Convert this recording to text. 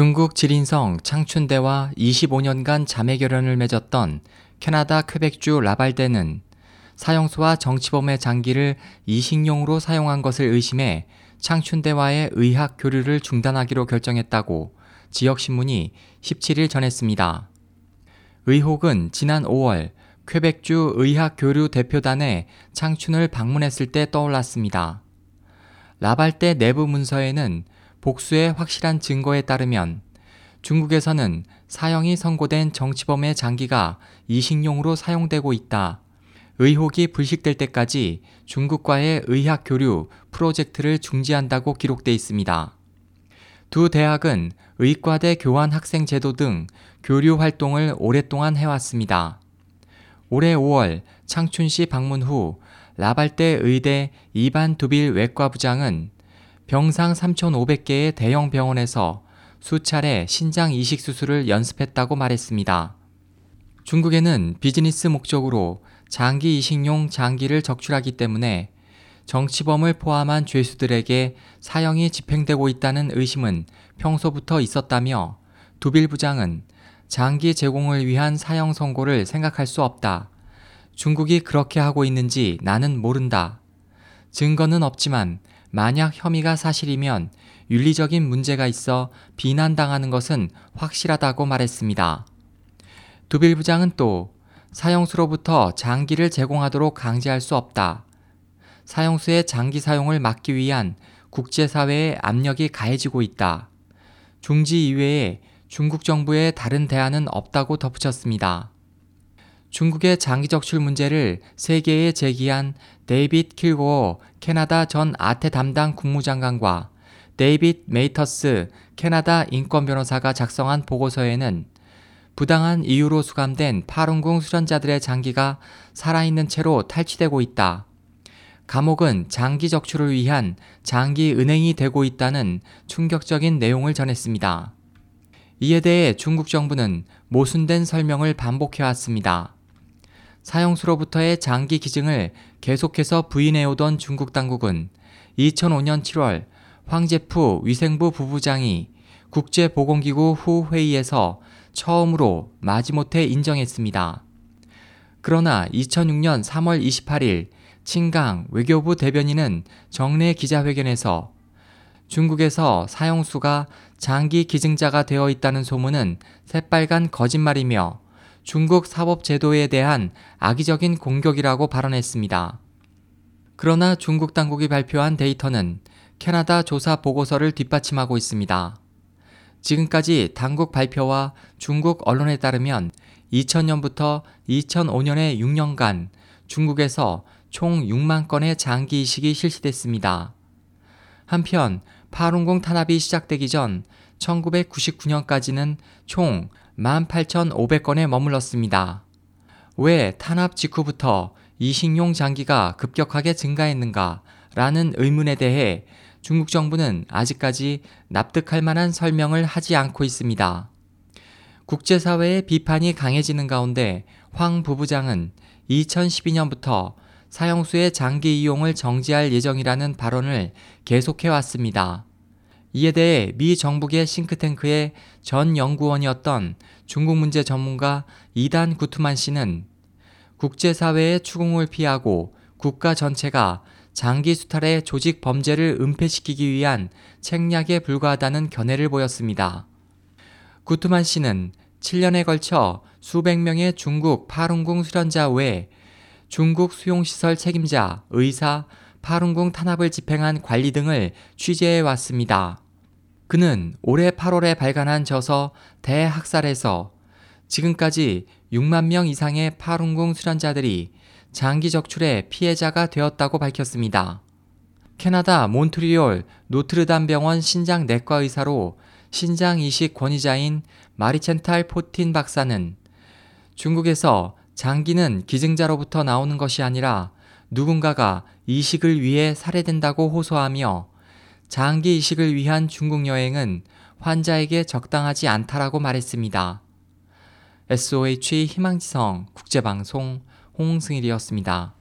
중국 지린성 창춘대와 25년간 자매 결연을 맺었던 캐나다 퀘벡주 라발대는 사형수와 정치범의 장기를 이식용으로 사용한 것을 의심해 창춘대와의 의학 교류를 중단하기로 결정했다고 지역신문이 17일 전했습니다. 의혹은 지난 5월 퀘벡주 의학 교류 대표단에 창춘을 방문했을 때 떠올랐습니다. 라발대 내부 문서에는 복수의 확실한 증거에 따르면 중국에서는 사형이 선고된 정치범의 장기가 이식용으로 사용되고 있다. 의혹이 불식될 때까지 중국과의 의학 교류 프로젝트를 중지한다고 기록돼 있습니다. 두 대학은 의과대 교환 학생 제도 등 교류 활동을 오랫동안 해왔습니다. 올해 5월 창춘시 방문 후 라발대 의대 이반 두빌 외과부장은 병상 3,500개의 대형 병원에서 수차례 신장 이식 수술을 연습했다고 말했습니다. 중국에는 비즈니스 목적으로 장기 이식용 장기를 적출하기 때문에 정치범을 포함한 죄수들에게 사형이 집행되고 있다는 의심은 평소부터 있었다며 두빌 부장은 장기 제공을 위한 사형 선고를 생각할 수 없다. 중국이 그렇게 하고 있는지 나는 모른다. 증거는 없지만 만약 혐의가 사실이면 윤리적인 문제가 있어 비난당하는 것은 확실하다고 말했습니다. 두빌 부장은 또 사형수로부터 장기를 제공하도록 강제할 수 없다. 사형수의 장기 사용을 막기 위한 국제사회의 압력이 가해지고 있다. 중지 이외에 중국 정부의 다른 대안은 없다고 덧붙였습니다. 중국의 장기 적출 문제를 세계에 제기한 데이빗 킬고어 캐나다 전 아태 담당 국무장관과 데이빗 메이터스 캐나다 인권 변호사가 작성한 보고서에는 부당한 이유로 수감된 파룬궁 수련자들의 장기가 살아있는 채로 탈취되고 있다. 감옥은 장기 적출을 위한 장기 은행이 되고 있다는 충격적인 내용을 전했습니다. 이에 대해 중국 정부는 모순된 설명을 반복해왔습니다. 사형수로부터의 장기 기증을 계속해서 부인해오던 중국 당국은 2005년 7월 황제프 위생부 부부장이 국제보건기구 후 회의에서 처음으로 마지못해 인정했습니다. 그러나 2006년 3월 28일 친강 외교부 대변인은 정례 기자회견에서 중국에서 사형수가 장기 기증자가 되어 있다는 소문은 새빨간 거짓말이며 중국 사법 제도에 대한 악의적인 공격이라고 발언했습니다. 그러나 중국 당국이 발표한 데이터는 캐나다 조사 보고서를 뒷받침하고 있습니다. 지금까지 당국 발표와 중국 언론에 따르면 2000년부터 2005년의 6년간 중국에서 총 6만 건의 장기 이식이 실시됐습니다. 한편 파룬공 탄압이 시작되기 전 1999년까지는 총 18,500건에 머물렀습니다. 왜 탄압 직후부터 이식용 장기가 급격하게 증가했는가? 라는 의문에 대해 중국 정부는 아직까지 납득할 만한 설명을 하지 않고 있습니다. 국제사회의 비판이 강해지는 가운데 황 부부장은 2012년부터 사형수의 장기 이용을 정지할 예정이라는 발언을 계속해왔습니다. 이에 대해 미 정부계 싱크탱크의 전 연구원이었던 중국 문제 전문가 이단 구투만 씨는 국제사회의 추궁을 피하고 국가 전체가 장기 수탈의 조직 범죄를 은폐시키기 위한 책략에 불과하다는 견해를 보였습니다. 구투만 씨는 7년에 걸쳐 수백 명의 중국 파룬궁 수련자 외 중국 수용시설 책임자, 의사, 파룬궁 탄압을 집행한 관리 등을 취재해 왔습니다. 그는 올해 8월에 발간한 저서 대학살에서 지금까지 6만 명 이상의 파룬궁 수련자들이 장기 적출의 피해자가 되었다고 밝혔습니다. 캐나다 몬트리올 노트르담 병원 신장 내과 의사로 신장 이식 권위자인 마리첸탈 포틴 박사는 중국에서 장기는 기증자로부터 나오는 것이 아니라 누군가가 이식을 위해 살해된다고 호소하며 장기 이식을 위한 중국 여행은 환자에게 적당하지 않다라고 말했습니다. SOH 희망지성 국제방송 홍승일이었습니다.